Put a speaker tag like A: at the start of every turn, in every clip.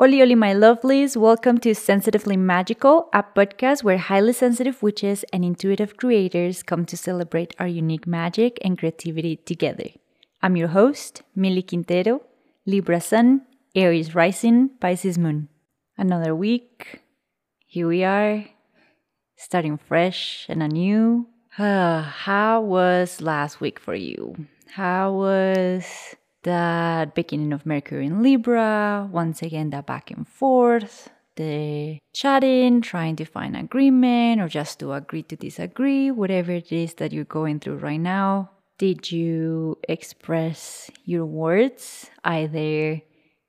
A: Oli, oli, my lovelies. Welcome to Sensitively Magical, a podcast where highly sensitive witches and intuitive creators come to celebrate our unique magic and creativity together. I'm your host, Mili Quintero, Libra Sun, Aries Rising, Pisces Moon. Another week. Here we are, starting fresh and anew. How was last week for you? How was that beginning of Mercury in Libra, once again, that back and forth, the chatting, trying to find agreement or just to agree to disagree, whatever it is that you're going through right now. Did you express your words either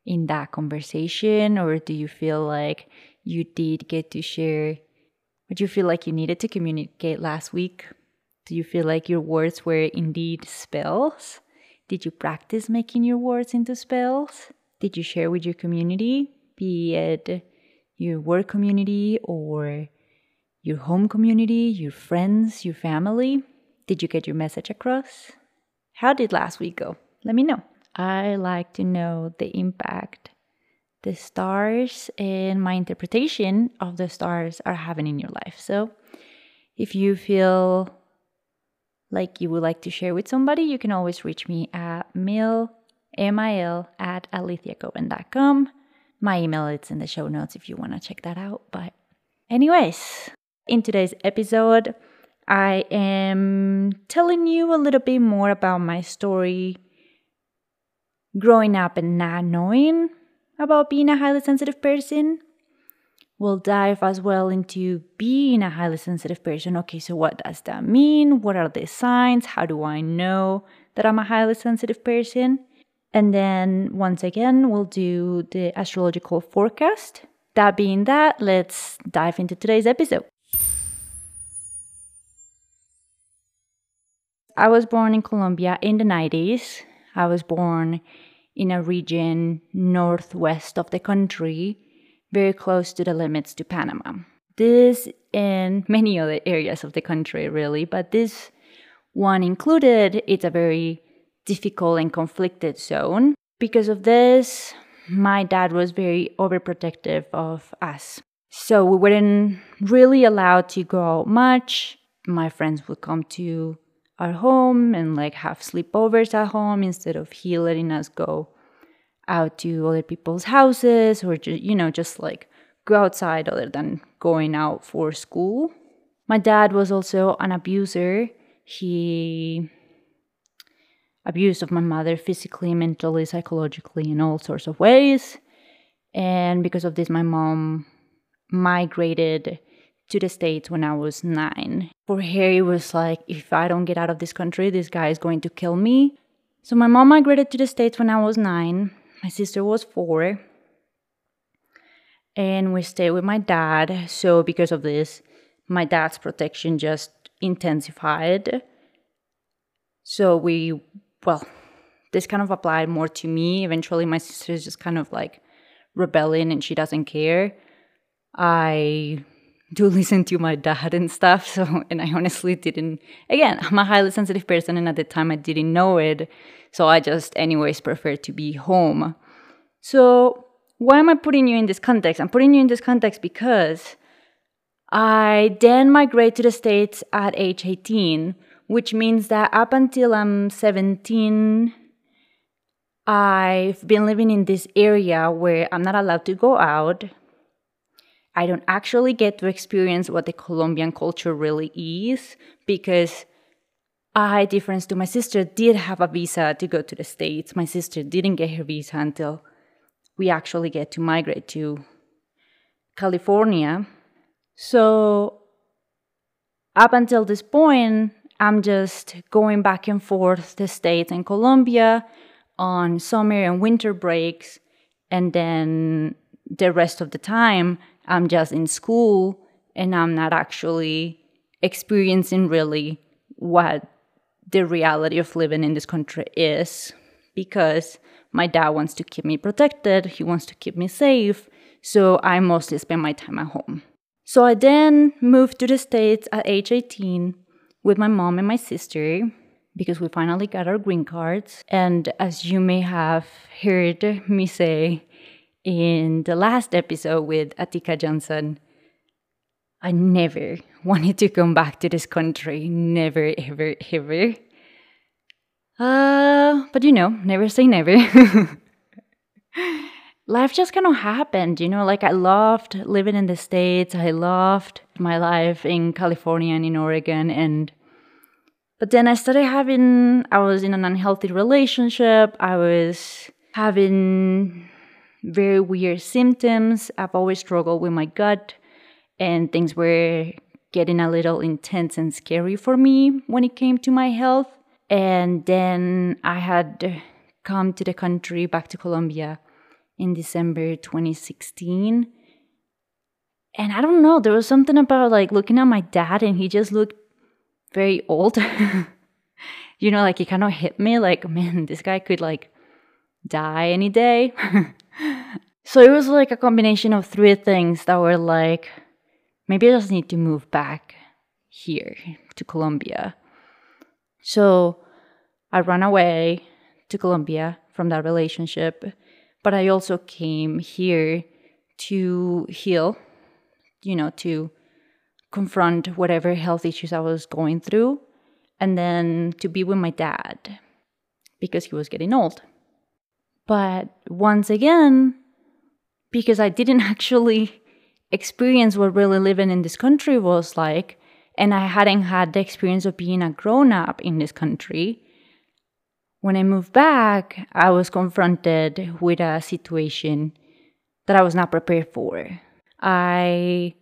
A: in that conversation or do you feel like you did get to share what you feel like you needed to communicate last week? Do you feel like your words were indeed spells? Did you practice making your words into spells? Did you share with your community, be it your work community or your home community, your friends, your family? Did you get your message across? How did last week go? Let me know. I like to know the impact the stars and my interpretation of the stars are having in your life. So if you feel like you would like to share with somebody, you can always reach me at mil, M-I-L, at aletheiacoven.com. My email is in the show notes if you want to check that out. But anyways, in today's episode, I am telling you a little bit more about my story growing up and not knowing about being a highly sensitive person We'll dive as well into being a highly sensitive person. Okay, so what does that mean? What are the signs? How do I know that I'm a highly sensitive person? And then once again, we'll do the astrological forecast. That being that, let's dive into today's episode. I was born in Colombia in the 90s. I was born in a region northwest of the country very close to the limits to Panama. This and many other areas of the country, really, but this one included, it's a very difficult and conflicted zone. Because of this, my dad was very overprotective of us. So we weren't really allowed to go out much. My friends would come to our home and like have sleepovers at home instead of he letting us go out to other people's houses or just, you know, just like go outside other than going out for school. My dad was also an abuser. He abused of my mother physically, mentally, psychologically, in all sorts of ways. And because of this, my mom migrated to the States when I was nine. For her, it was like, if I don't get out of this country, this guy is going to kill me. So my mom migrated to the States when I was nine. My sister was four. And we stayed with my dad. So, because of this, my dad's protection just intensified. So, we, well, this kind of applied more to me. Eventually, my sister is just kind of like rebelling and she doesn't care. I do listen to my dad and stuff. So, and I honestly didn't, again, I'm a highly sensitive person, and at the time I didn't know it. So I just, anyways, prefer to be home. So, why am I putting you in this context? I'm putting you in this context because I then migrate to the States at age 18, which means that up until I'm 17, I've been living in this area where I'm not allowed to go out. I don't actually get to experience what the Colombian culture really is because I, difference to my sister, did have a visa to go to the States. My sister didn't get her visa until we actually get to migrate to California. So, up until this point, I'm just going back and forth the States and Colombia on summer and winter breaks. And then the rest of the time, I'm just in school and I'm not actually experiencing really what the reality of living in this country is because my dad wants to keep me protected, he wants to keep me safe, so I mostly spend my time at home. So I then moved to the States at age 18 with my mom and my sister because we finally got our green cards. And as you may have heard me say in the last episode with Atika Johnson, I never wanted to come back to this country. Never, ever, ever. Uh, but you know, never say never. life just kind of happened, you know, like I loved living in the States. I loved my life in California and in Oregon. And, but then I started having, I was in an unhealthy relationship. I was having very weird symptoms. I've always struggled with my gut, and things were getting a little intense and scary for me when it came to my health. And then I had come to the country, back to Colombia, in December 2016. And I don't know, there was something about like looking at my dad, and he just looked very old. you know, like he kind of hit me like, man, this guy could like die any day. so it was like a combination of three things that were like, maybe I just need to move back here to Colombia. So I ran away to Colombia from that relationship, but I also came here to heal, you know, to confront whatever health issues I was going through, and then to be with my dad because he was getting old. But once again, because I didn't actually experience what really living in this country was like, and I hadn't had the experience of being a grown up in this country, when I moved back, I was confronted with a situation that I was not prepared for. I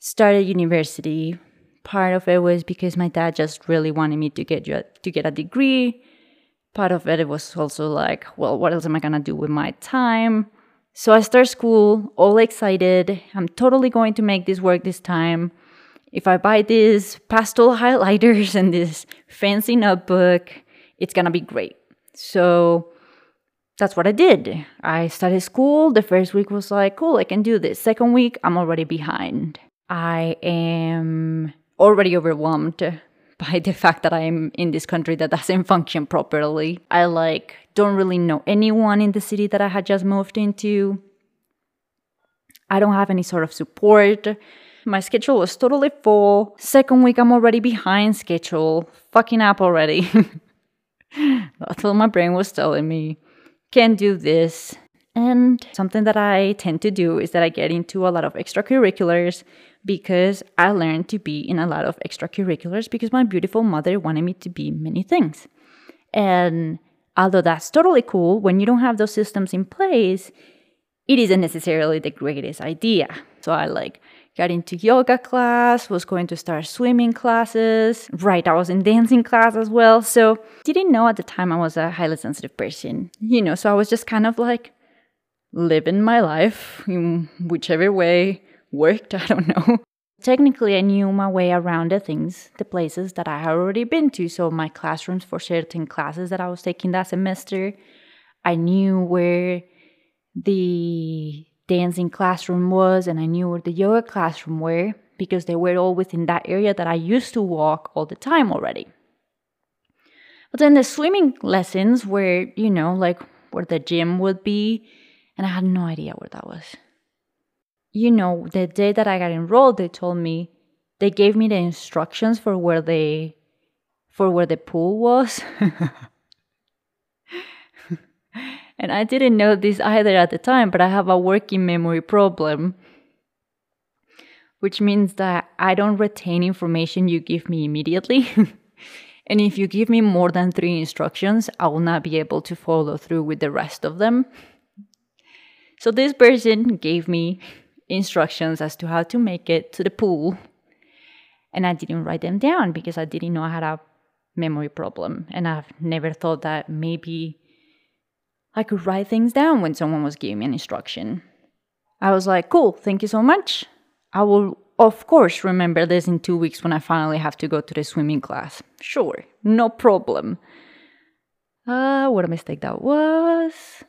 A: started university. Part of it was because my dad just really wanted me to get to get a degree part of it, it was also like, well, what else am I gonna do with my time? So I start school, all excited. I'm totally going to make this work this time. If I buy these pastel highlighters and this fancy notebook, it's gonna be great. So that's what I did. I started school. The first week was like, cool, I can do this. Second week, I'm already behind. I am already overwhelmed by the fact that I'm in this country that doesn't function properly. I like don't really know anyone in the city that I had just moved into. I don't have any sort of support. My schedule was totally full. Second week, I'm already behind schedule. Fucking up already. That's what my brain was telling me. Can't do this. And something that I tend to do is that I get into a lot of extracurriculars because I learned to be in a lot of extracurriculars because my beautiful mother wanted me to be many things. And although that's totally cool, when you don't have those systems in place, it isn't necessarily the greatest idea. So I like got into yoga class, was going to start swimming classes. Right, I was in dancing class as well. So didn't know at the time I was a highly sensitive person. You know, so I was just kind of like living my life in whichever way worked. I don't know. Technically, I knew my way around the things, the places that I had already been to. So, my classrooms for certain classes that I was taking that semester, I knew where the dancing classroom was, and I knew where the yoga classroom were because they were all within that area that I used to walk all the time already. But then the swimming lessons were, you know, like where the gym would be, and I had no idea where that was you know, the day that I got enrolled, they told me they gave me the instructions for where they for where the pool was. and I didn't know this either at the time, but I have a working memory problem. Which means that I don't retain information you give me immediately. and if you give me more than three instructions, I will not be able to follow through with the rest of them. So this person gave me instructions as to how to make it to the pool. And I didn't write them down because I didn't know I had a memory problem. And I've never thought that maybe I could write things down when someone was giving me an instruction. I was like, cool, thank you so much. I will, of course, remember this in two weeks when I finally have to go to the swimming class. Sure, no problem. Ah, uh, what a mistake that was.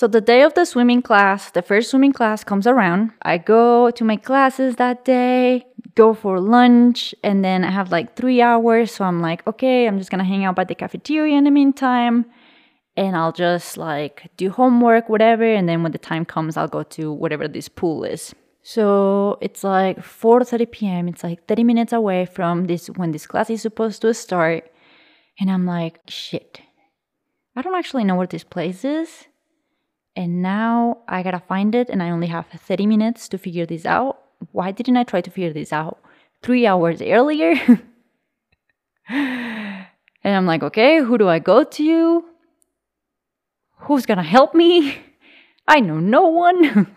A: So the day of the swimming class, the first swimming class comes around. I go to my classes that day, go for lunch, and then I have like three hours. So I'm like, okay, I'm just gonna hang out by the cafeteria in the meantime. and I'll just like do homework, whatever, and then when the time comes, I'll go to whatever this pool is. So it's like 4:30 p.m. It's like 30 minutes away from this when this class is supposed to start, and I'm like, shit. I don't actually know where this place is. And now I gotta find it, and I only have 30 minutes to figure this out. Why didn't I try to figure this out three hours earlier? and I'm like, okay, who do I go to? Who's gonna help me? I know no one.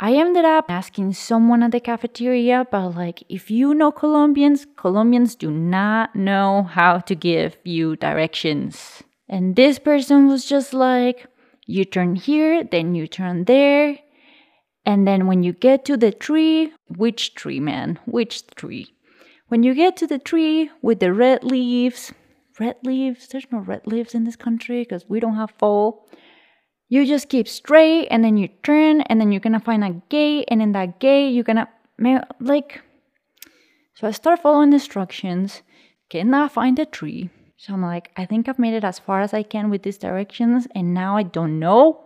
A: I ended up asking someone at the cafeteria, but like, if you know Colombians, Colombians do not know how to give you directions. And this person was just like, you turn here, then you turn there. And then when you get to the tree, which tree, man? Which tree? When you get to the tree with the red leaves, red leaves, there's no red leaves in this country because we don't have fall. You just keep straight and then you turn and then you're gonna find a gate and in that gate you're gonna like so I start following instructions, cannot find a tree. So I'm like, I think I've made it as far as I can with these directions, and now I don't know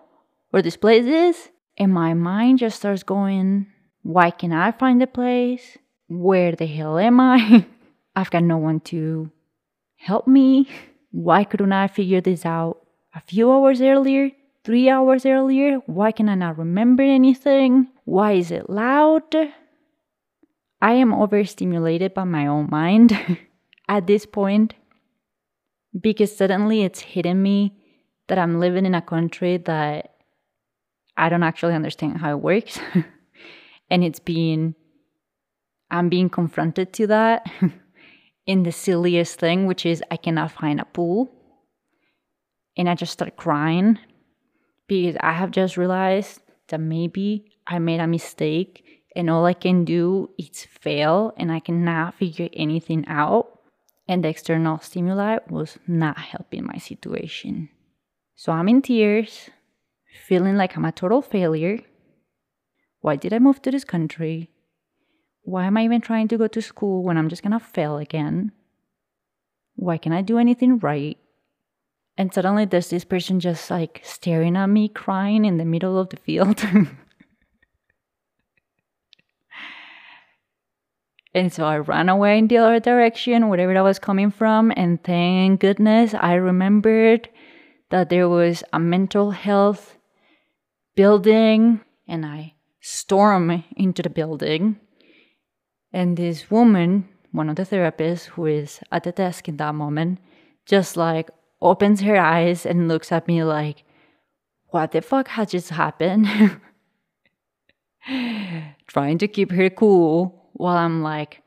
A: where this place is. And my mind just starts going, why can I find the place? Where the hell am I? I've got no one to help me. Why couldn't I figure this out a few hours earlier? three hours earlier? Why can I not remember anything? Why is it loud? I am overstimulated by my own mind at this point because suddenly it's hitting me that I'm living in a country that I don't actually understand how it works. and it's being, I'm being confronted to that in the silliest thing, which is I cannot find a pool. And I just start crying because I have just realized that maybe I made a mistake and all I can do is fail and I cannot figure anything out. And the external stimuli was not helping my situation. So I'm in tears, feeling like I'm a total failure. Why did I move to this country? Why am I even trying to go to school when I'm just gonna fail again? Why can't I do anything right? And suddenly there's this person just like staring at me, crying in the middle of the field. and so I ran away in the other direction, wherever I was coming from. And thank goodness I remembered that there was a mental health building, and I storm into the building. And this woman, one of the therapists who is at the desk in that moment, just like opens her eyes and looks at me like, what the fuck has just happened? trying to keep her cool while I'm like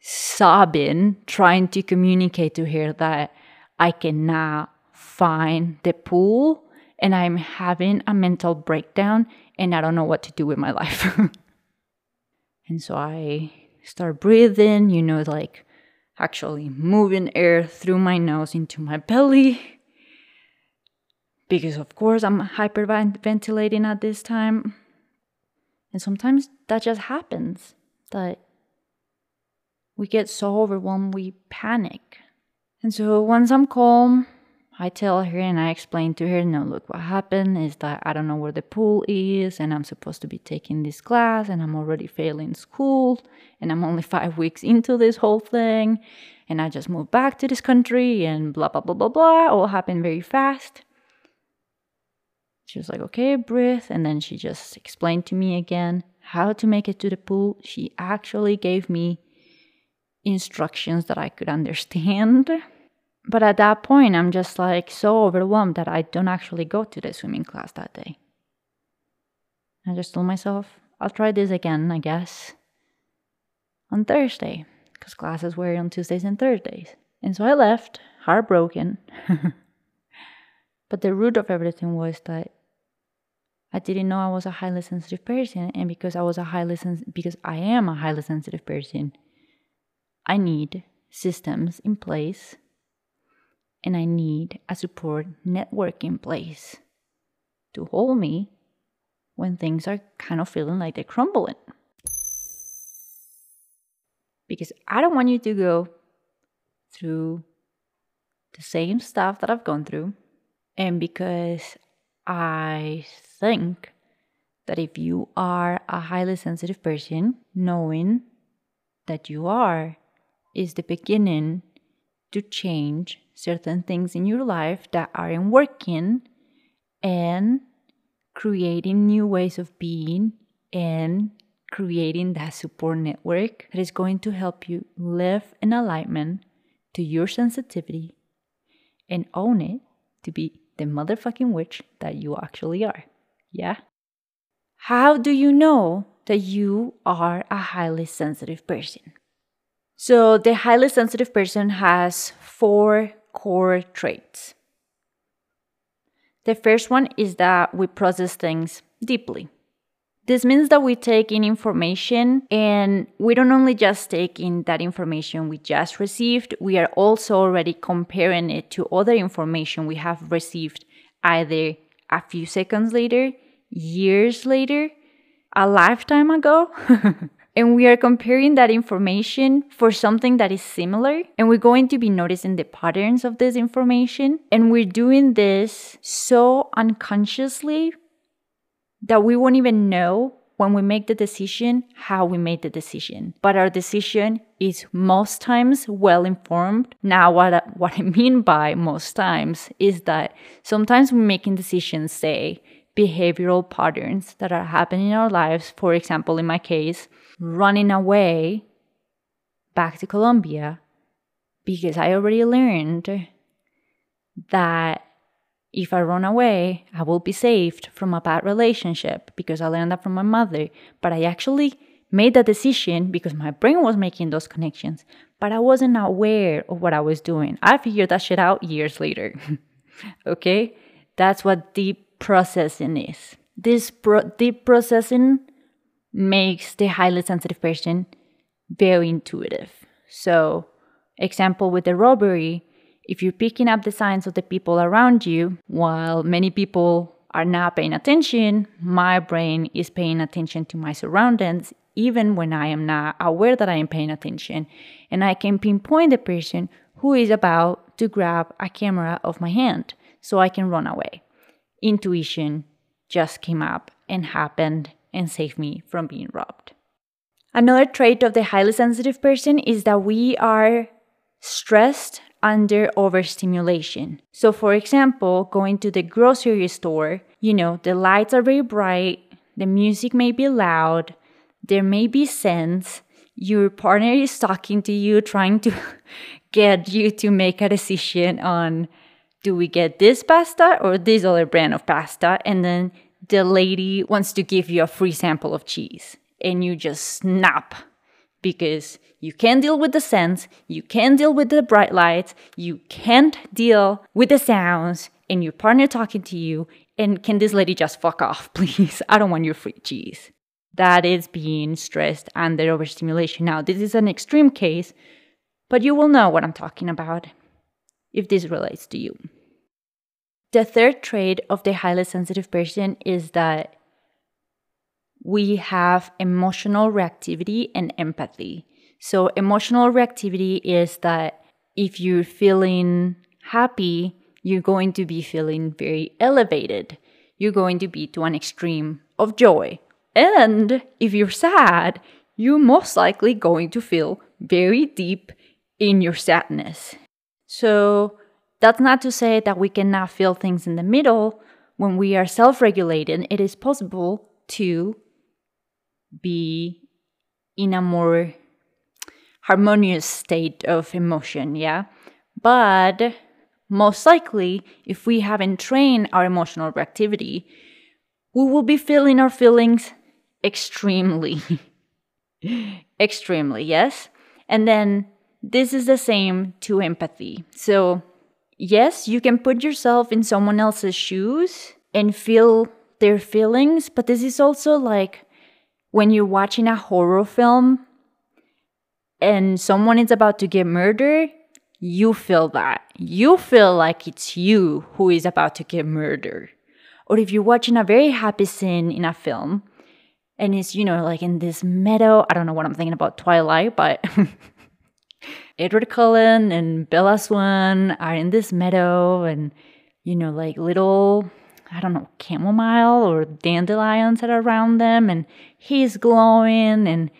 A: sobbing, trying to communicate to her that I cannot find the pool and I'm having a mental breakdown and I don't know what to do with my life. and so I start breathing, you know, like actually moving air through my nose into my belly. Because, of course, I'm hyperventilating at this time. And sometimes that just happens that we get so overwhelmed, we panic. And so once I'm calm, I tell her and I explain to her, no, look, what happened is that I don't know where the pool is, and I'm supposed to be taking this class, and I'm already failing school, and I'm only five weeks into this whole thing, and I just moved back to this country, and blah, blah, blah, blah, blah. All happened very fast. She was like, okay, breathe. And then she just explained to me again how to make it to the pool. She actually gave me instructions that I could understand. But at that point, I'm just like so overwhelmed that I don't actually go to the swimming class that day. I just told myself, I'll try this again, I guess, on Thursday, because classes were on Tuesdays and Thursdays. And so I left, heartbroken. but the root of everything was that I didn't know I was a highly sensitive person, and because I was a highly sens- because I am a highly sensitive person, I need systems in place and I need a support network in place to hold me when things are kind of feeling like they're crumbling. Because I don't want you to go through the same stuff that I've gone through, and because I think that if you are a highly sensitive person, knowing that you are is the beginning to change certain things in your life that aren't working and creating new ways of being and creating that support network that is going to help you live in alignment to your sensitivity and own it to be the motherfucking witch that you actually are. Yeah? How do you know that you are a highly sensitive person? So, the highly sensitive person has four core traits. The first one is that we process things deeply. This means that we take in information and we don't only just take in that information we just received, we are also already comparing it to other information we have received either a few seconds later, years later, a lifetime ago. and we are comparing that information for something that is similar and we're going to be noticing the patterns of this information and we're doing this so unconsciously that we won't even know when we make the decision how we made the decision. But our decision is most times well informed now what I, what i mean by most times is that sometimes we're making decisions say behavioral patterns that are happening in our lives. For example in my case running away back to Colombia because I already learned that if I run away, I will be saved from a bad relationship because I learned that from my mother. But I actually made that decision because my brain was making those connections, but I wasn't aware of what I was doing. I figured that shit out years later. okay? That's what deep processing is. This pro- deep processing makes the highly sensitive person very intuitive. So, example with the robbery, if you're picking up the signs of the people around you, while many people are not paying attention, my brain is paying attention to my surroundings, even when I am not aware that I am paying attention. And I can pinpoint the person who is about to grab a camera of my hand so I can run away. Intuition just came up and happened and saved me from being robbed. Another trait of the highly sensitive person is that we are stressed under overstimulation. So, for example, going to the grocery store, you know, the lights are very bright, the music may be loud, there may be scents, your partner is talking to you, trying to get you to make a decision on do we get this pasta or this other brand of pasta? And then the lady wants to give you a free sample of cheese and you just snap because you can't deal with the scents, you can't deal with the bright lights, you can't deal with the sounds, and your partner talking to you. And can this lady just fuck off, please? I don't want your free cheese. That is being stressed under overstimulation. Now, this is an extreme case, but you will know what I'm talking about if this relates to you. The third trait of the highly sensitive person is that we have emotional reactivity and empathy. So, emotional reactivity is that if you're feeling happy, you're going to be feeling very elevated. You're going to be to an extreme of joy. And if you're sad, you're most likely going to feel very deep in your sadness. So, that's not to say that we cannot feel things in the middle. When we are self regulated, it is possible to be in a more harmonious state of emotion, yeah? But most likely, if we haven't trained our emotional reactivity, we will be feeling our feelings extremely. extremely, yes? And then this is the same to empathy. So yes, you can put yourself in someone else's shoes and feel their feelings, but this is also like when you're watching a horror film and someone is about to get murdered, you feel that. You feel like it's you who is about to get murdered. Or if you're watching a very happy scene in a film and it's, you know, like in this meadow, I don't know what I'm thinking about Twilight, but Edward Cullen and Bella Swan are in this meadow and, you know, like little, I don't know, chamomile or dandelions that are around them. And he's glowing and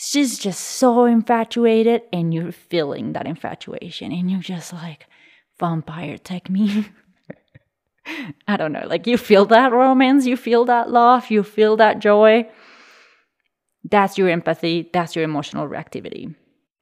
A: she's just so infatuated. And you're feeling that infatuation. And you're just like, vampire, take me. I don't know, like you feel that romance, you feel that love, you feel that joy. That's your empathy, that's your emotional reactivity.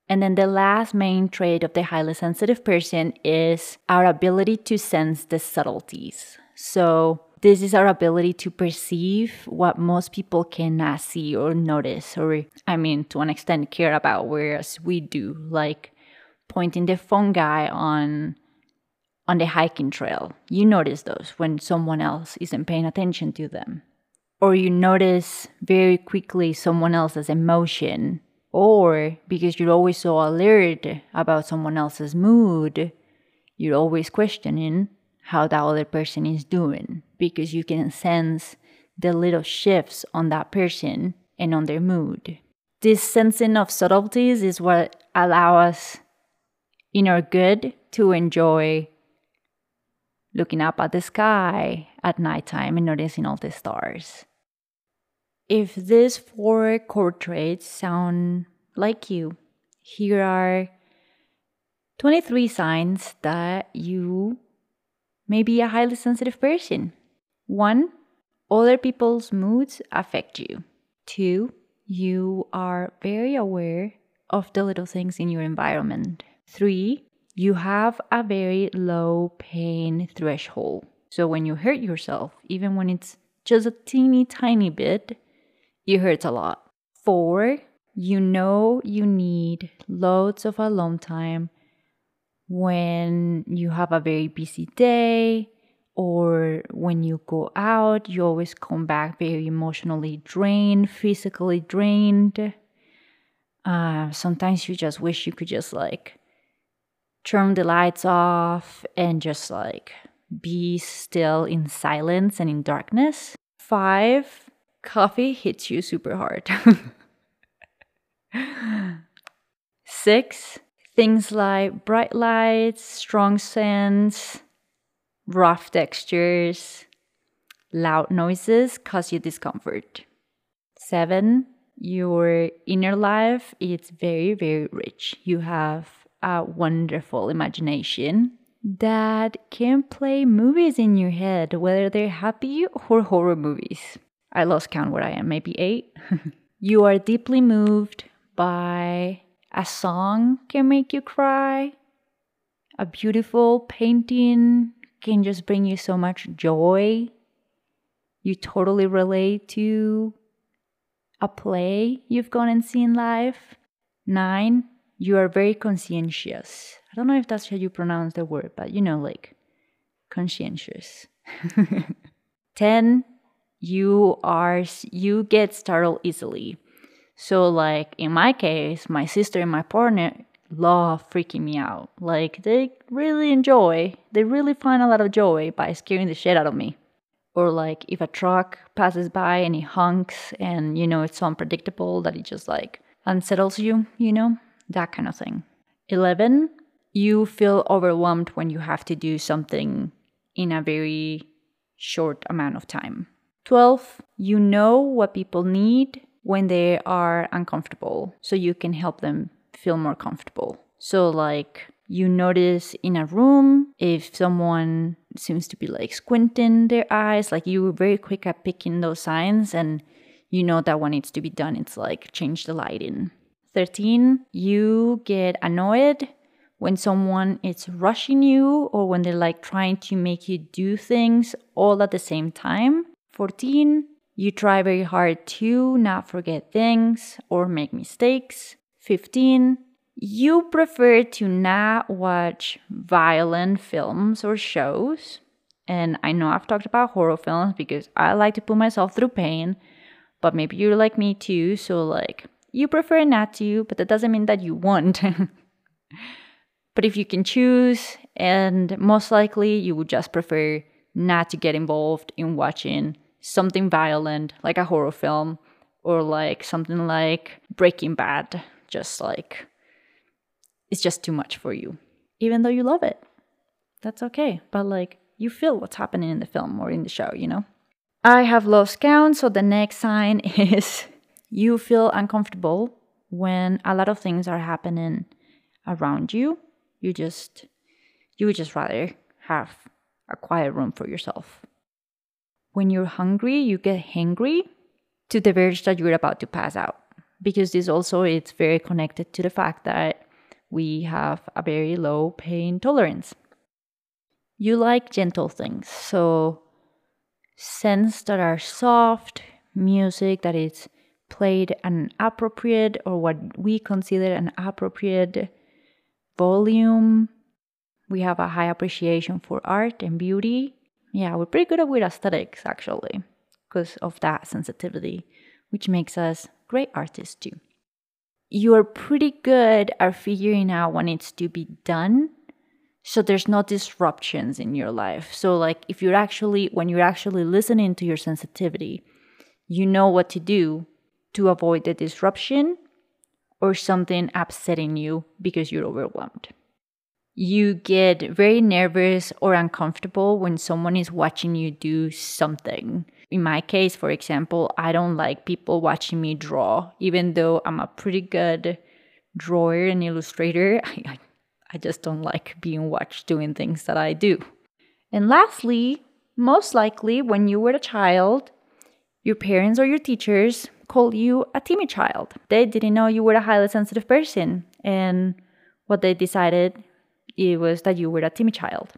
A: And then the last main trait of the highly sensitive person is our ability to sense the subtleties. So, this is our ability to perceive what most people cannot see or notice, or, I mean, to an extent, care about, whereas we do, like pointing the fungi on on the hiking trail. You notice those when someone else isn't paying attention to them. Or you notice very quickly someone else's emotion or because you're always so alert about someone else's mood, you're always questioning how that other person is doing because you can sense the little shifts on that person and on their mood. This sensing of subtleties is what allow us in our good to enjoy looking up at the sky at nighttime and noticing all the stars. If these four core traits sound like you, here are 23 signs that you may be a highly sensitive person. One, other people's moods affect you. Two, you are very aware of the little things in your environment. Three, you have a very low pain threshold. So when you hurt yourself, even when it's just a teeny tiny bit, it hurts a lot. Four, you know you need loads of alone time when you have a very busy day or when you go out, you always come back very emotionally drained, physically drained. Uh, sometimes you just wish you could just like turn the lights off and just like be still in silence and in darkness. Five, coffee hits you super hard. Six, things like bright lights, strong scents, rough textures, loud noises cause you discomfort. Seven, your inner life is very, very rich. You have a wonderful imagination that can play movies in your head, whether they're happy or horror movies. I lost count where I am, maybe eight. you are deeply moved by a song can make you cry. A beautiful painting can just bring you so much joy. You totally relate to a play you've gone and seen live. Nine, you are very conscientious. I don't know if that's how you pronounce the word, but you know, like conscientious. 10 you are you get startled easily so like in my case my sister and my partner love freaking me out. Like they really enjoy they really find a lot of joy by scaring the shit out of me. Or like if a truck passes by and it honks and you know it's so unpredictable that it just like unsettles you you know that kind of thing. 11 you feel overwhelmed when you have to do something in a very short amount of time. 12, you know what people need when they are uncomfortable, so you can help them feel more comfortable. So, like, you notice in a room if someone seems to be like squinting their eyes, like you were very quick at picking those signs and you know that what needs to be done. It's like change the lighting. 13, you get annoyed when someone is rushing you or when they're like trying to make you do things all at the same time. 14. You try very hard to not forget things or make mistakes. 15. You prefer to not watch violent films or shows. And I know I've talked about horror films because I like to put myself through pain, but maybe you're like me too. So, like, you prefer not to, but that doesn't mean that you won't. but if you can choose, and most likely you would just prefer not to get involved in watching something violent, like a horror film, or like something like Breaking Bad, just like it's just too much for you, even though you love it. That's okay. But like, you feel what's happening in the film or in the show, you know? I have lost count, so the next sign is you feel uncomfortable when a lot of things are happening around you. You just you would just rather have a quiet room for yourself. When you're hungry, you get hangry to the verge that you're about to pass out. Because this also it's very connected to the fact that we have a very low pain tolerance. You like gentle things, so scents that are soft, music that is played an appropriate or what we consider an appropriate volume. We have a high appreciation for art and beauty. Yeah, we're pretty good with aesthetics actually because of that sensitivity, which makes us great artists too. You're pretty good at figuring out what needs to be done so there's no disruptions in your life. So like if you're actually when you're actually listening to your sensitivity, you know what to do to avoid the disruption or something upsetting you because you're overwhelmed. You get very nervous or uncomfortable when someone is watching you do something. In my case, for example, I don't like people watching me draw, even though I'm a pretty good drawer and illustrator. I, I just don't like being watched doing things that I do. And lastly, most likely when you were a child, your parents or your teachers called you a timid child. They didn't know you were a highly sensitive person, and what they decided it was that you were a timid child.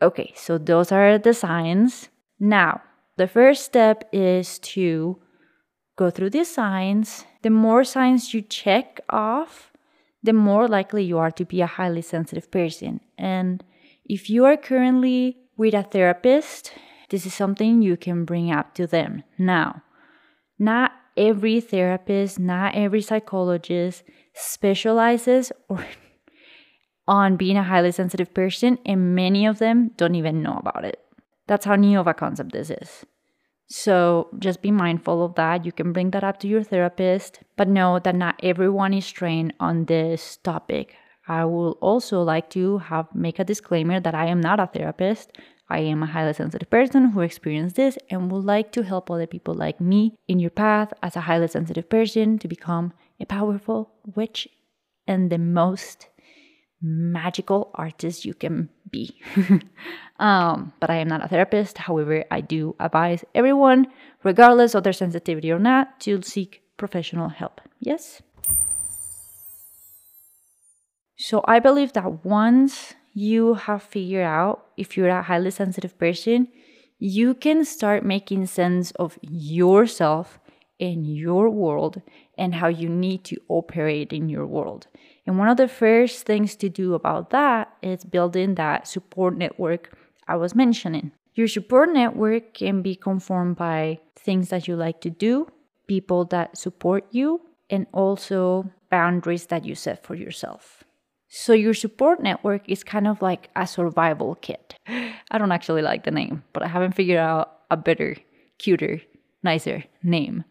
A: Okay, so those are the signs. Now, the first step is to go through these signs. The more signs you check off, the more likely you are to be a highly sensitive person. And if you are currently with a therapist, this is something you can bring up to them. Now, not every therapist, not every psychologist specializes or on being a highly sensitive person, and many of them don't even know about it. That's how new of a concept this is. So just be mindful of that. You can bring that up to your therapist, but know that not everyone is trained on this topic. I will also like to have make a disclaimer that I am not a therapist. I am a highly sensitive person who experienced this and would like to help other people like me in your path as a highly sensitive person to become a powerful witch and the most magical artist you can be. um, but I am not a therapist. However, I do advise everyone, regardless of their sensitivity or not, to seek professional help. Yes? So I believe that once you have figured out if you're a highly sensitive person, you can start making sense of yourself and your world and how you need to operate in your world. And one of the first things to do about that is building that support network I was mentioning. Your support network can be conformed by things that you like to do, people that support you, and also boundaries that you set for yourself. So your support network is kind of like a survival kit. I don't actually like the name, but I haven't figured out a better, cuter, nicer name.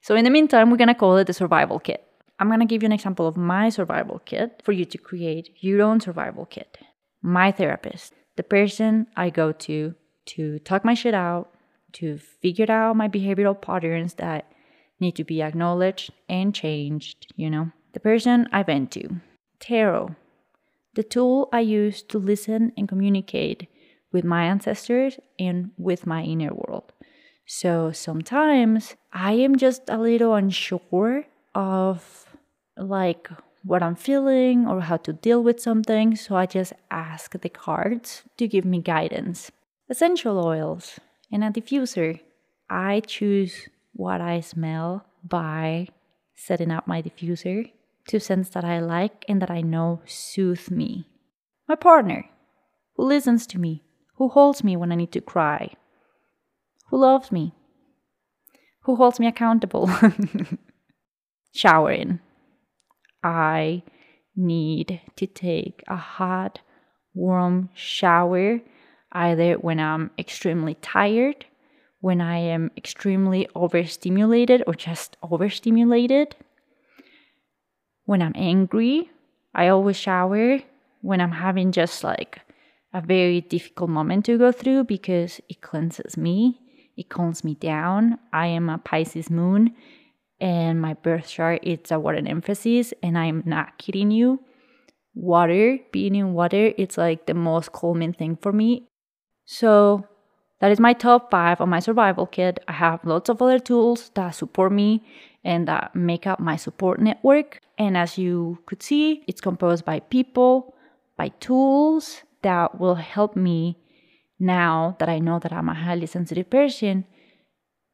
A: So in the meantime, we're gonna call it the survival kit. I'm gonna give you an example of my survival kit for you to create your own survival kit. My therapist, the person I go to to talk my shit out, to figure out my behavioral patterns that need to be acknowledged and changed, you know. The person I vent to, tarot, the tool I use to listen and communicate with my ancestors and with my inner world. So sometimes I am just a little unsure of like what I'm feeling or how to deal with something, so I just ask the cards to give me guidance. Essential oils and a diffuser. I choose what I smell by setting up my diffuser to scents that I like and that I know soothe me. My partner, who listens to me, who holds me when I need to cry, who loves me, who holds me accountable. Showering. I need to take a hot, warm shower either when I'm extremely tired, when I am extremely overstimulated or just overstimulated, when I'm angry, I always shower when I'm having just like a very difficult moment to go through because it cleanses me, it calms me down. I am a Pisces moon and my birth chart it's a water emphasis and I'm not kidding you. Water, being in water, it's like the most calming thing for me. So that is my top five on my survival kit. I have lots of other tools that support me and that make up my support network. And as you could see, it's composed by people, by tools that will help me now that I know that I'm a highly sensitive person,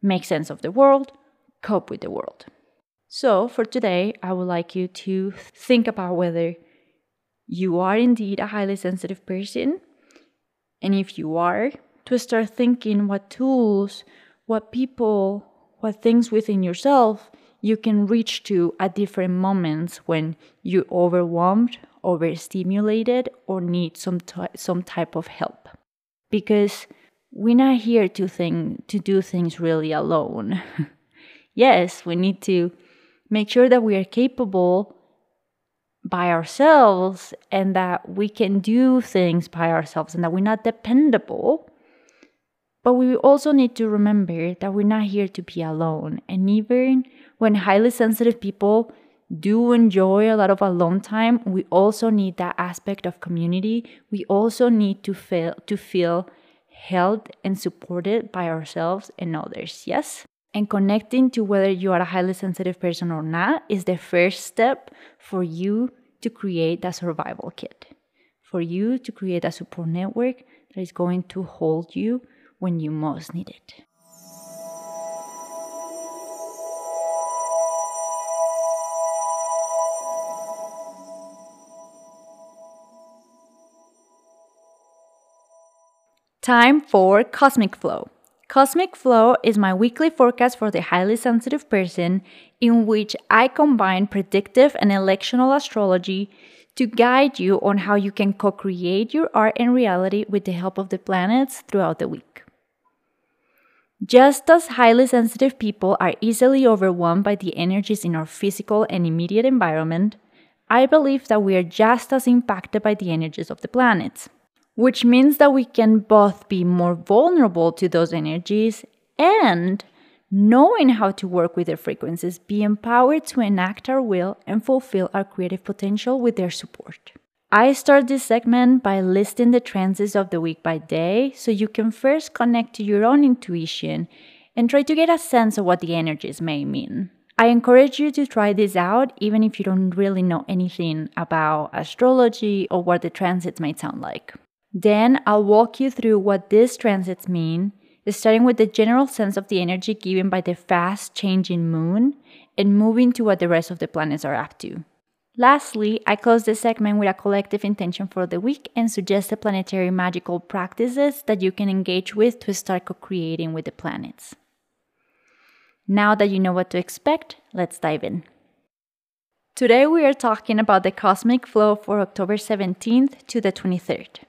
A: make sense of the world, cope with the world. So, for today, I would like you to think about whether you are indeed a highly sensitive person. And if you are, to start thinking what tools, what people, what things within yourself you can reach to at different moments when you're overwhelmed, overstimulated, or need some, t- some type of help. Because we're not here to think to do things really alone. yes, we need to make sure that we are capable by ourselves and that we can do things by ourselves and that we're not dependable but we also need to remember that we're not here to be alone. And even when highly sensitive people do enjoy a lot of alone time, we also need that aspect of community. We also need to feel to feel held and supported by ourselves and others. Yes? And connecting to whether you are a highly sensitive person or not is the first step for you to create that survival kit. For you to create a support network that is going to hold you when you most need it. Time for Cosmic Flow. Cosmic Flow is my weekly forecast for the highly sensitive person, in which I combine predictive and electional astrology to guide you on how you can co create your art and reality with the help of the planets throughout the week. Just as highly sensitive people are easily overwhelmed by the energies in our physical and immediate environment, I believe that we are just as impacted by the energies of the planets, which means that we can both be more vulnerable to those energies and, knowing how to work with their frequencies, be empowered to enact our will and fulfill our creative potential with their support. I start this segment by listing the transits of the week by day so you can first connect to your own intuition and try to get a sense of what the energies may mean. I encourage you to try this out even if you don't really know anything about astrology or what the transits might sound like. Then I'll walk you through what these transits mean, starting with the general sense of the energy given by the fast changing moon and moving to what the rest of the planets are up to. Lastly, I close this segment with a collective intention for the week and suggest the planetary magical practices that you can engage with to start co creating with the planets. Now that you know what to expect, let's dive in. Today we are talking about the cosmic flow for October 17th to the 23rd.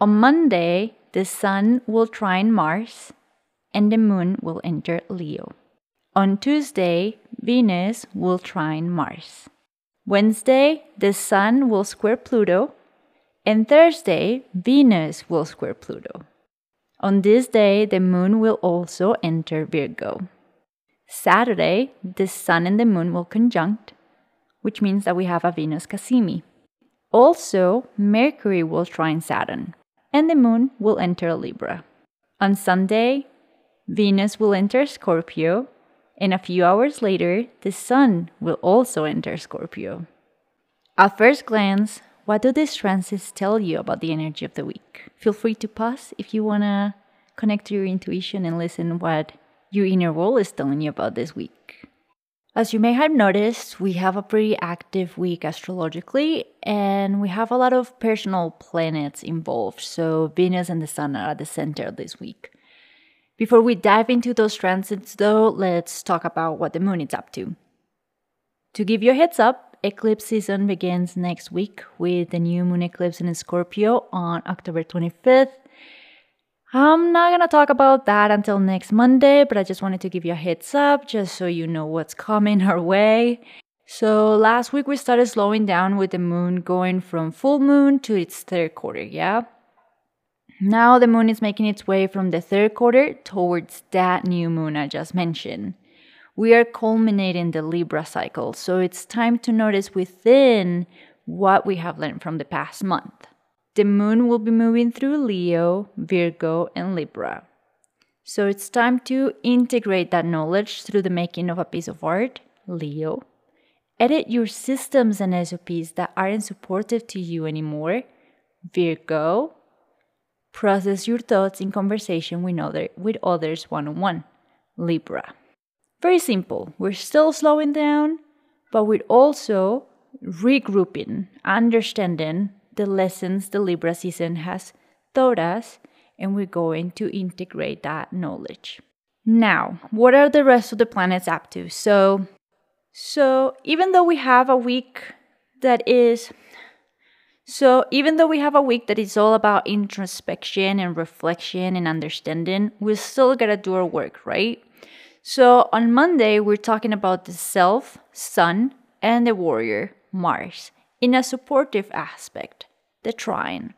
A: On Monday, the Sun will trine Mars and the Moon will enter Leo. On Tuesday, Venus will trine Mars. Wednesday, the Sun will square Pluto, and Thursday, Venus will square Pluto. On this day, the Moon will also enter Virgo. Saturday, the Sun and the Moon will conjunct, which means that we have a Venus Cazimi. Also, Mercury will trine Saturn, and the Moon will enter Libra. On Sunday, Venus will enter Scorpio, and a few hours later, the Sun will also enter Scorpio. At first glance, what do these transits tell you about the energy of the week? Feel free to pause if you want to connect to your intuition and listen what your inner world is telling you about this week. As you may have noticed, we have a pretty active week astrologically, and we have a lot of personal planets involved. So, Venus and the Sun are at the center this week. Before we dive into those transits, though, let's talk about what the moon is up to. To give you a heads up, eclipse season begins next week with the new moon eclipse in Scorpio on October 25th. I'm not gonna talk about that until next Monday, but I just wanted to give you a heads up just so you know what's coming our way. So last week we started slowing down with the moon going from full moon to its third quarter, yeah? Now the moon is making its way from the third quarter towards that new moon I just mentioned. We are culminating the Libra cycle, so it's time to notice within what we have learned from the past month. The moon will be moving through Leo, Virgo, and Libra. So it's time to integrate that knowledge through the making of a piece of art, Leo. Edit your systems and SOPs that aren't supportive to you anymore, Virgo. Process your thoughts in conversation with, other, with others one on one, Libra. Very simple. We're still slowing down, but we're also regrouping, understanding the lessons the Libra season has taught us, and we're going to integrate that knowledge. Now, what are the rest of the planets up to? So, so even though we have a week that is so even though we have a week that is all about introspection and reflection and understanding, we still gotta do our work, right? So on Monday, we're talking about the self, sun, and the warrior, Mars, in a supportive aspect, the trine,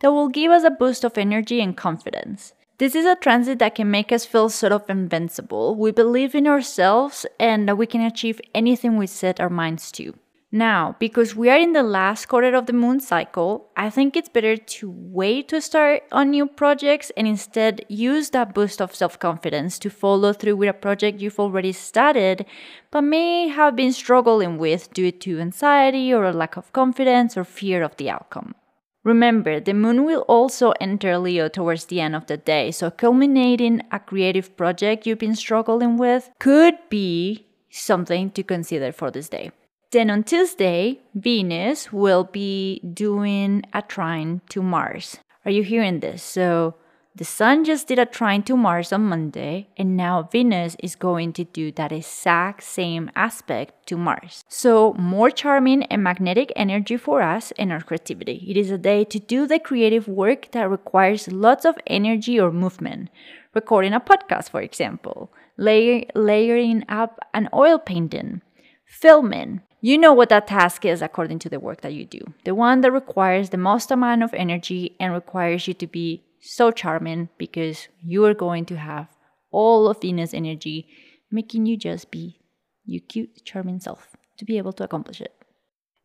A: that will give us a boost of energy and confidence. This is a transit that can make us feel sort of invincible. We believe in ourselves and that we can achieve anything we set our minds to. Now, because we are in the last quarter of the moon cycle, I think it's better to wait to start on new projects and instead use that boost of self confidence to follow through with a project you've already started but may have been struggling with due to anxiety or a lack of confidence or fear of the outcome. Remember, the moon will also enter Leo towards the end of the day, so culminating a creative project you've been struggling with could be something to consider for this day. Then on Tuesday, Venus will be doing a trine to Mars. Are you hearing this? So the Sun just did a trine to Mars on Monday, and now Venus is going to do that exact same aspect to Mars. So, more charming and magnetic energy for us and our creativity. It is a day to do the creative work that requires lots of energy or movement. Recording a podcast, for example, layer, layering up an oil painting, filming, you know what that task is according to the work that you do. The one that requires the most amount of energy and requires you to be so charming because you are going to have all of Venus energy, making you just be your cute, charming self to be able to accomplish it.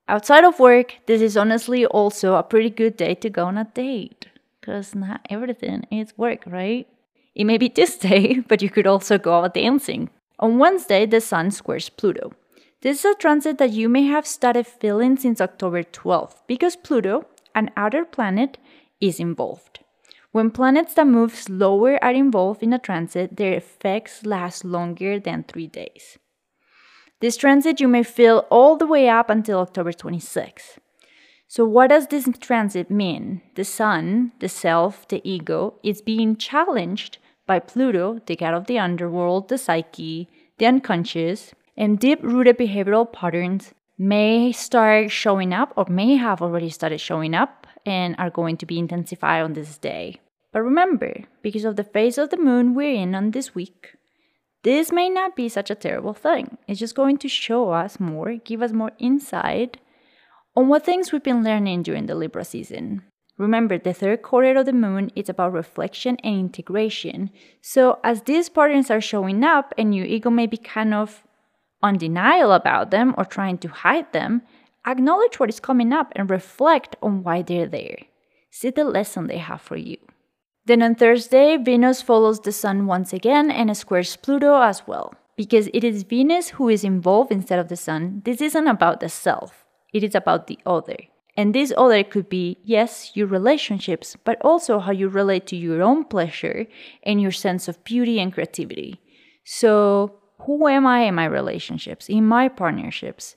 A: Outside of work, this is honestly also a pretty good day to go on a date because not everything is work, right? It may be this day, but you could also go out dancing. On Wednesday, the Sun squares Pluto. This is a transit that you may have started feeling since October 12th because Pluto, an outer planet, is involved. When planets that move slower are involved in a transit, their effects last longer than three days. This transit you may feel all the way up until October 26th. So, what does this transit mean? The sun, the self, the ego, is being challenged by Pluto, the god of the underworld, the psyche, the unconscious, and deep rooted behavioral patterns may start showing up or may have already started showing up and are going to be intensified on this day. But remember, because of the phase of the moon we're in on this week, this may not be such a terrible thing. It's just going to show us more, give us more insight on what things we've been learning during the Libra season. Remember, the third quarter of the moon is about reflection and integration. So, as these patterns are showing up and your ego may be kind of on denial about them or trying to hide them, acknowledge what is coming up and reflect on why they're there. See the lesson they have for you. Then on Thursday, Venus follows the Sun once again and squares Pluto as well. Because it is Venus who is involved instead of the Sun, this isn't about the self, it is about the other. And this other could be, yes, your relationships, but also how you relate to your own pleasure and your sense of beauty and creativity. So, who am I in my relationships, in my partnerships?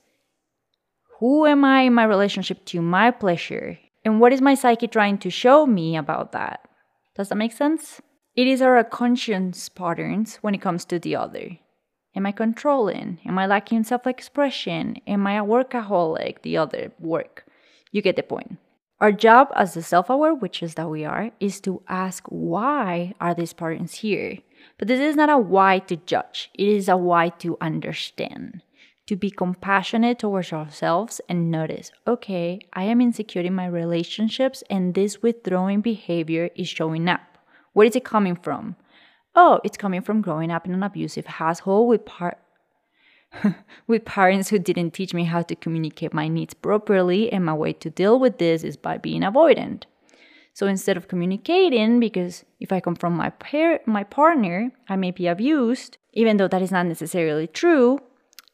A: Who am I in my relationship to my pleasure? And what is my psyche trying to show me about that? Does that make sense? It is our conscience patterns when it comes to the other. Am I controlling? Am I lacking self expression? Am I a workaholic? The other work. You get the point. Our job as the self aware witches that we are is to ask why are these patterns here? But this is not a why to judge, it is a why to understand, to be compassionate towards ourselves and notice okay, I am insecure in my relationships and this withdrawing behavior is showing up. Where is it coming from? Oh, it's coming from growing up in an abusive household with par- with parents who didn't teach me how to communicate my needs properly, and my way to deal with this is by being avoidant. So instead of communicating, because if I come from my par- my partner, I may be abused, even though that is not necessarily true,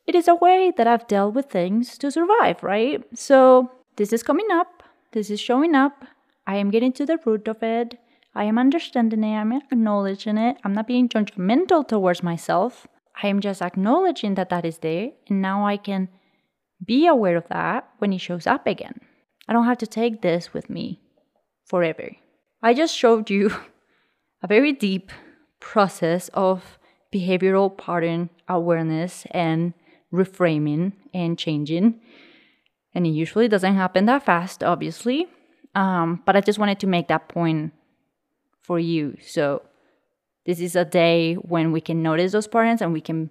A: it is a way that I've dealt with things to survive, right? So this is coming up, this is showing up, I am getting to the root of it, I am understanding it, I'm acknowledging it, I'm not being judgmental towards myself. I am just acknowledging that that is there, and now I can be aware of that when it shows up again. I don't have to take this with me forever. I just showed you a very deep process of behavioral pattern awareness and reframing and changing. And it usually doesn't happen that fast, obviously. Um, but I just wanted to make that point for you. So this is a day when we can notice those patterns and we can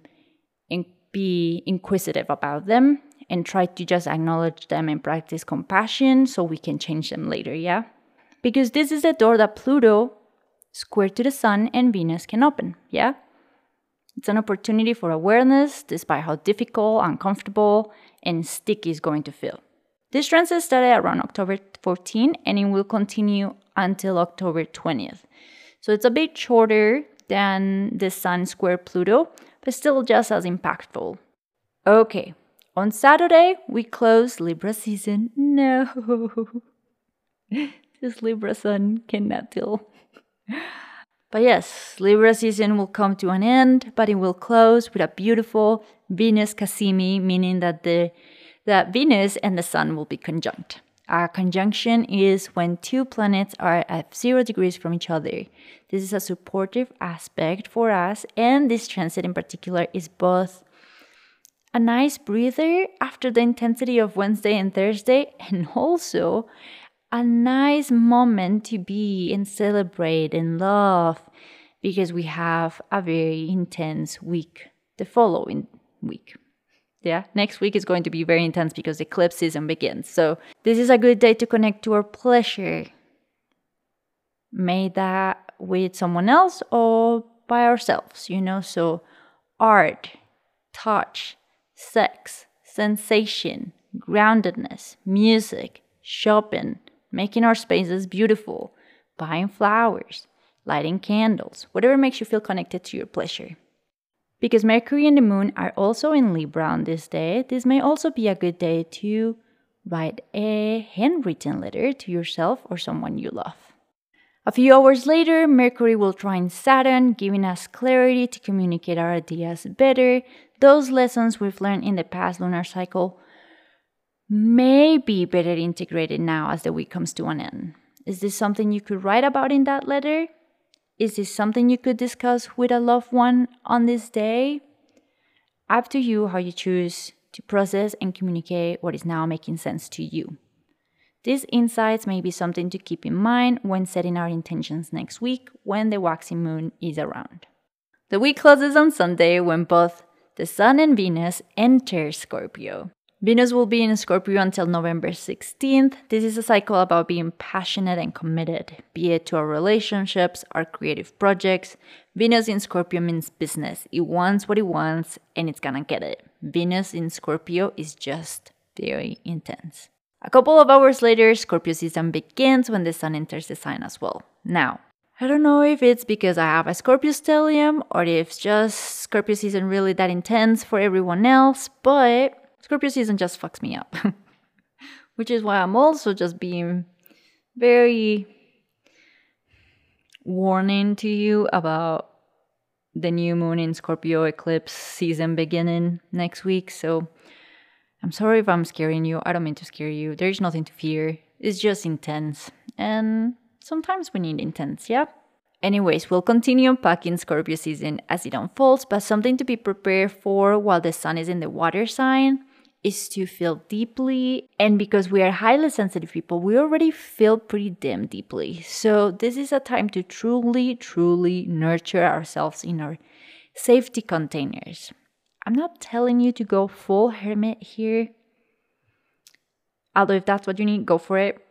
A: in- be inquisitive about them and try to just acknowledge them and practice compassion so we can change them later, yeah? Because this is a door that Pluto, square to the Sun, and Venus can open, yeah? It's an opportunity for awareness despite how difficult, uncomfortable, and sticky it's going to feel. This transit started around October 14 and it will continue until October 20th. So it's a bit shorter than the Sun square Pluto, but still just as impactful. Okay, on Saturday we close Libra season. No, this Libra Sun cannot deal. But yes, Libra season will come to an end, but it will close with a beautiful Venus Cazimi, meaning that the that Venus and the Sun will be conjunct. A conjunction is when two planets are at zero degrees from each other. This is a supportive aspect for us, and this transit in particular is both a nice breather after the intensity of Wednesday and Thursday, and also a nice moment to be and celebrate and love because we have a very intense week the following week yeah, next week is going to be very intense because eclipse season begins. So this is a good day to connect to our pleasure. May that with someone else or by ourselves, you know? So art, touch, sex, sensation, groundedness, music, shopping, making our spaces beautiful, buying flowers, lighting candles, whatever makes you feel connected to your pleasure. Because Mercury and the Moon are also in Libra on this day, this may also be a good day to write a handwritten letter to yourself or someone you love. A few hours later, Mercury will trine Saturn, giving us clarity to communicate our ideas better. Those lessons we've learned in the past lunar cycle may be better integrated now as the week comes to an end. Is this something you could write about in that letter? Is this something you could discuss with a loved one on this day? Up to you how you choose to process and communicate what is now making sense to you. These insights may be something to keep in mind when setting our intentions next week when the waxing moon is around. The week closes on Sunday when both the Sun and Venus enter Scorpio. Venus will be in Scorpio until November 16th. This is a cycle about being passionate and committed, be it to our relationships, our creative projects. Venus in Scorpio means business. It wants what it wants and it's gonna get it. Venus in Scorpio is just very intense. A couple of hours later, Scorpio season begins when the sun enters the sign as well. Now, I don't know if it's because I have a Scorpio stellium or if it's just Scorpio season really that intense for everyone else, but Scorpio season just fucks me up. Which is why I'm also just being very warning to you about the new moon in Scorpio eclipse season beginning next week. So I'm sorry if I'm scaring you. I don't mean to scare you. There's nothing to fear. It's just intense. And sometimes we need intense, yeah? Anyways, we'll continue unpacking Scorpio season as it unfolds, but something to be prepared for while the sun is in the water sign is to feel deeply. And because we are highly sensitive people, we already feel pretty damn deeply. So, this is a time to truly, truly nurture ourselves in our safety containers. I'm not telling you to go full hermit here. Although, if that's what you need, go for it.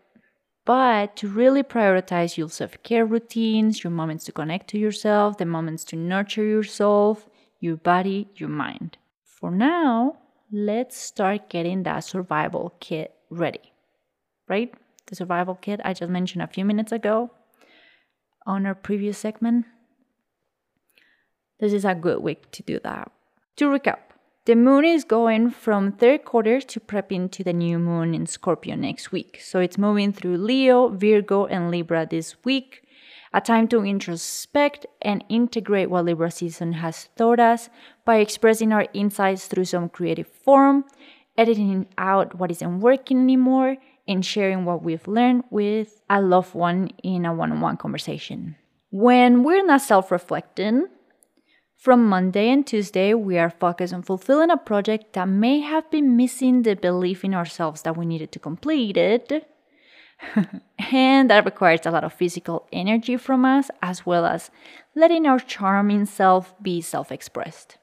A: But to really prioritize your self care routines, your moments to connect to yourself, the moments to nurture yourself, your body, your mind. For now, let's start getting that survival kit ready. Right? The survival kit I just mentioned a few minutes ago on our previous segment. This is a good week to do that. To recap, the moon is going from third quarter to prepping to the new moon in Scorpio next week. So it's moving through Leo, Virgo, and Libra this week. A time to introspect and integrate what Libra season has taught us by expressing our insights through some creative form, editing out what isn't working anymore, and sharing what we've learned with a loved one in a one on one conversation. When we're not self reflecting, from Monday and Tuesday, we are focused on fulfilling a project that may have been missing the belief in ourselves that we needed to complete it. And that requires a lot of physical energy from us, as well as letting our charming self be self expressed.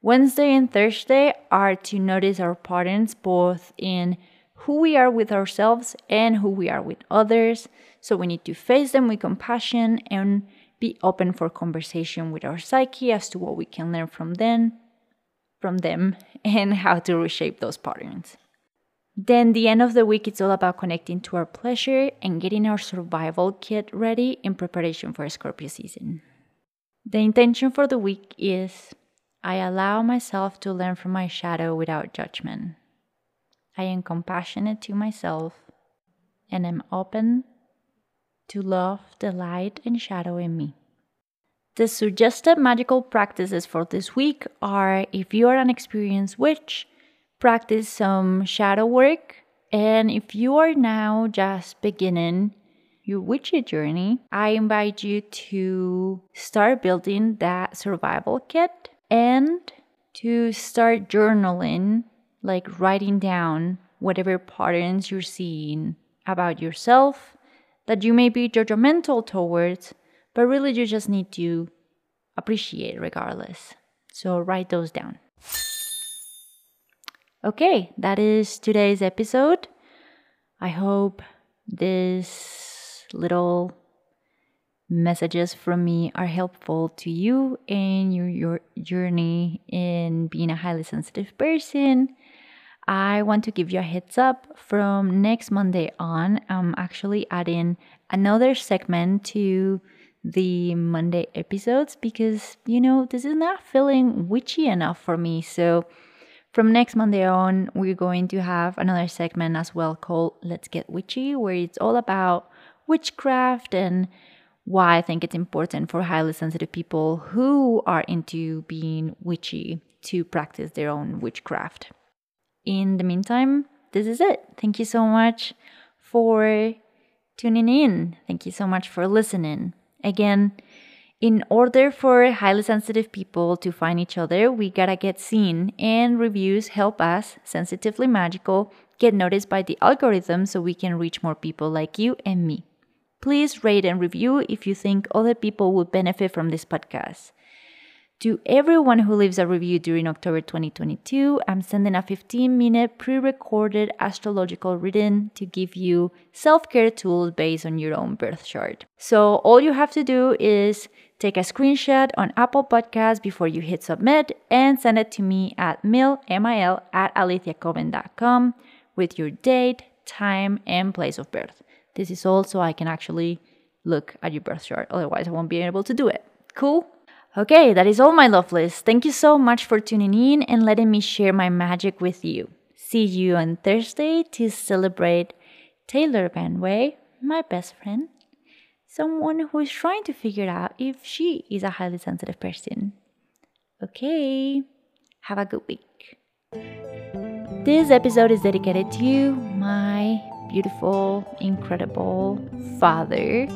A: Wednesday and Thursday are to notice our patterns both in who we are with ourselves and who we are with others. So we need to face them with compassion and be open for conversation with our psyche as to what we can learn from them, from them and how to reshape those patterns. Then the end of the week it's all about connecting to our pleasure and getting our survival kit ready in preparation for Scorpio season. The intention for the week is I allow myself to learn from my shadow without judgment. I am compassionate to myself and am open to love the light and shadow in me. The suggested magical practices for this week are if you are an experienced witch, practice some shadow work. And if you are now just beginning your witchy journey, I invite you to start building that survival kit and to start journaling, like writing down whatever patterns you're seeing about yourself that you may be judgmental towards, but really you just need to appreciate regardless. So write those down. Okay, that is today's episode. I hope this little messages from me are helpful to you in your, your journey in being a highly sensitive person I want to give you a heads up from next Monday on. I'm actually adding another segment to the Monday episodes because, you know, this is not feeling witchy enough for me. So, from next Monday on, we're going to have another segment as well called Let's Get Witchy, where it's all about witchcraft and why I think it's important for highly sensitive people who are into being witchy to practice their own witchcraft in the meantime, this is it. Thank you so much for tuning in. Thank you so much for listening. Again, in order for highly sensitive people to find each other, we gotta get seen, and reviews help us, sensitively magical, get noticed by the algorithm so we can reach more people like you and me. Please rate and review if you think other people would benefit from this podcast. To everyone who leaves a review during October 2022, I'm sending a 15 minute pre recorded astrological reading to give you self care tools based on your own birth chart. So, all you have to do is take a screenshot on Apple Podcasts before you hit submit and send it to me at mil, M-I-L, at aletheiacoven.com with your date, time, and place of birth. This is all so I can actually look at your birth chart, otherwise, I won't be able to do it. Cool? Okay, that is all, my lovelies. Thank you so much for tuning in and letting me share my magic with you. See you on Thursday to celebrate Taylor Vanway, my best friend, someone who is trying to figure out if she is a highly sensitive person. Okay, have a good week. This episode is dedicated to you, my beautiful, incredible father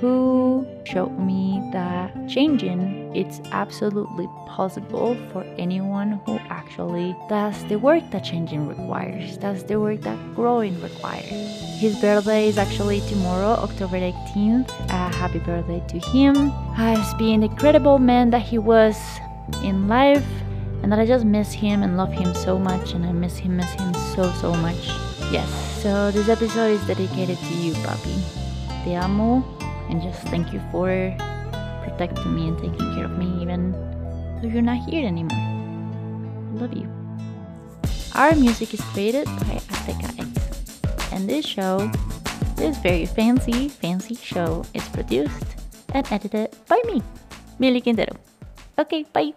A: who showed me that changing it's absolutely possible for anyone who actually does the work that changing requires does the work that growing requires. His birthday is actually tomorrow october 18th uh, happy birthday to him. As being the incredible man that he was in life and that I just miss him and love him so much, and I miss him, miss him so, so much. Yes, so this episode is dedicated to you, Papi. Te amo, and just thank you for protecting me and taking care of me, even though you're not here anymore. I love you. Our music is created by Azteca X, and this show, this very fancy, fancy show, is produced and edited by me, Mili Quintero. Okay, bye.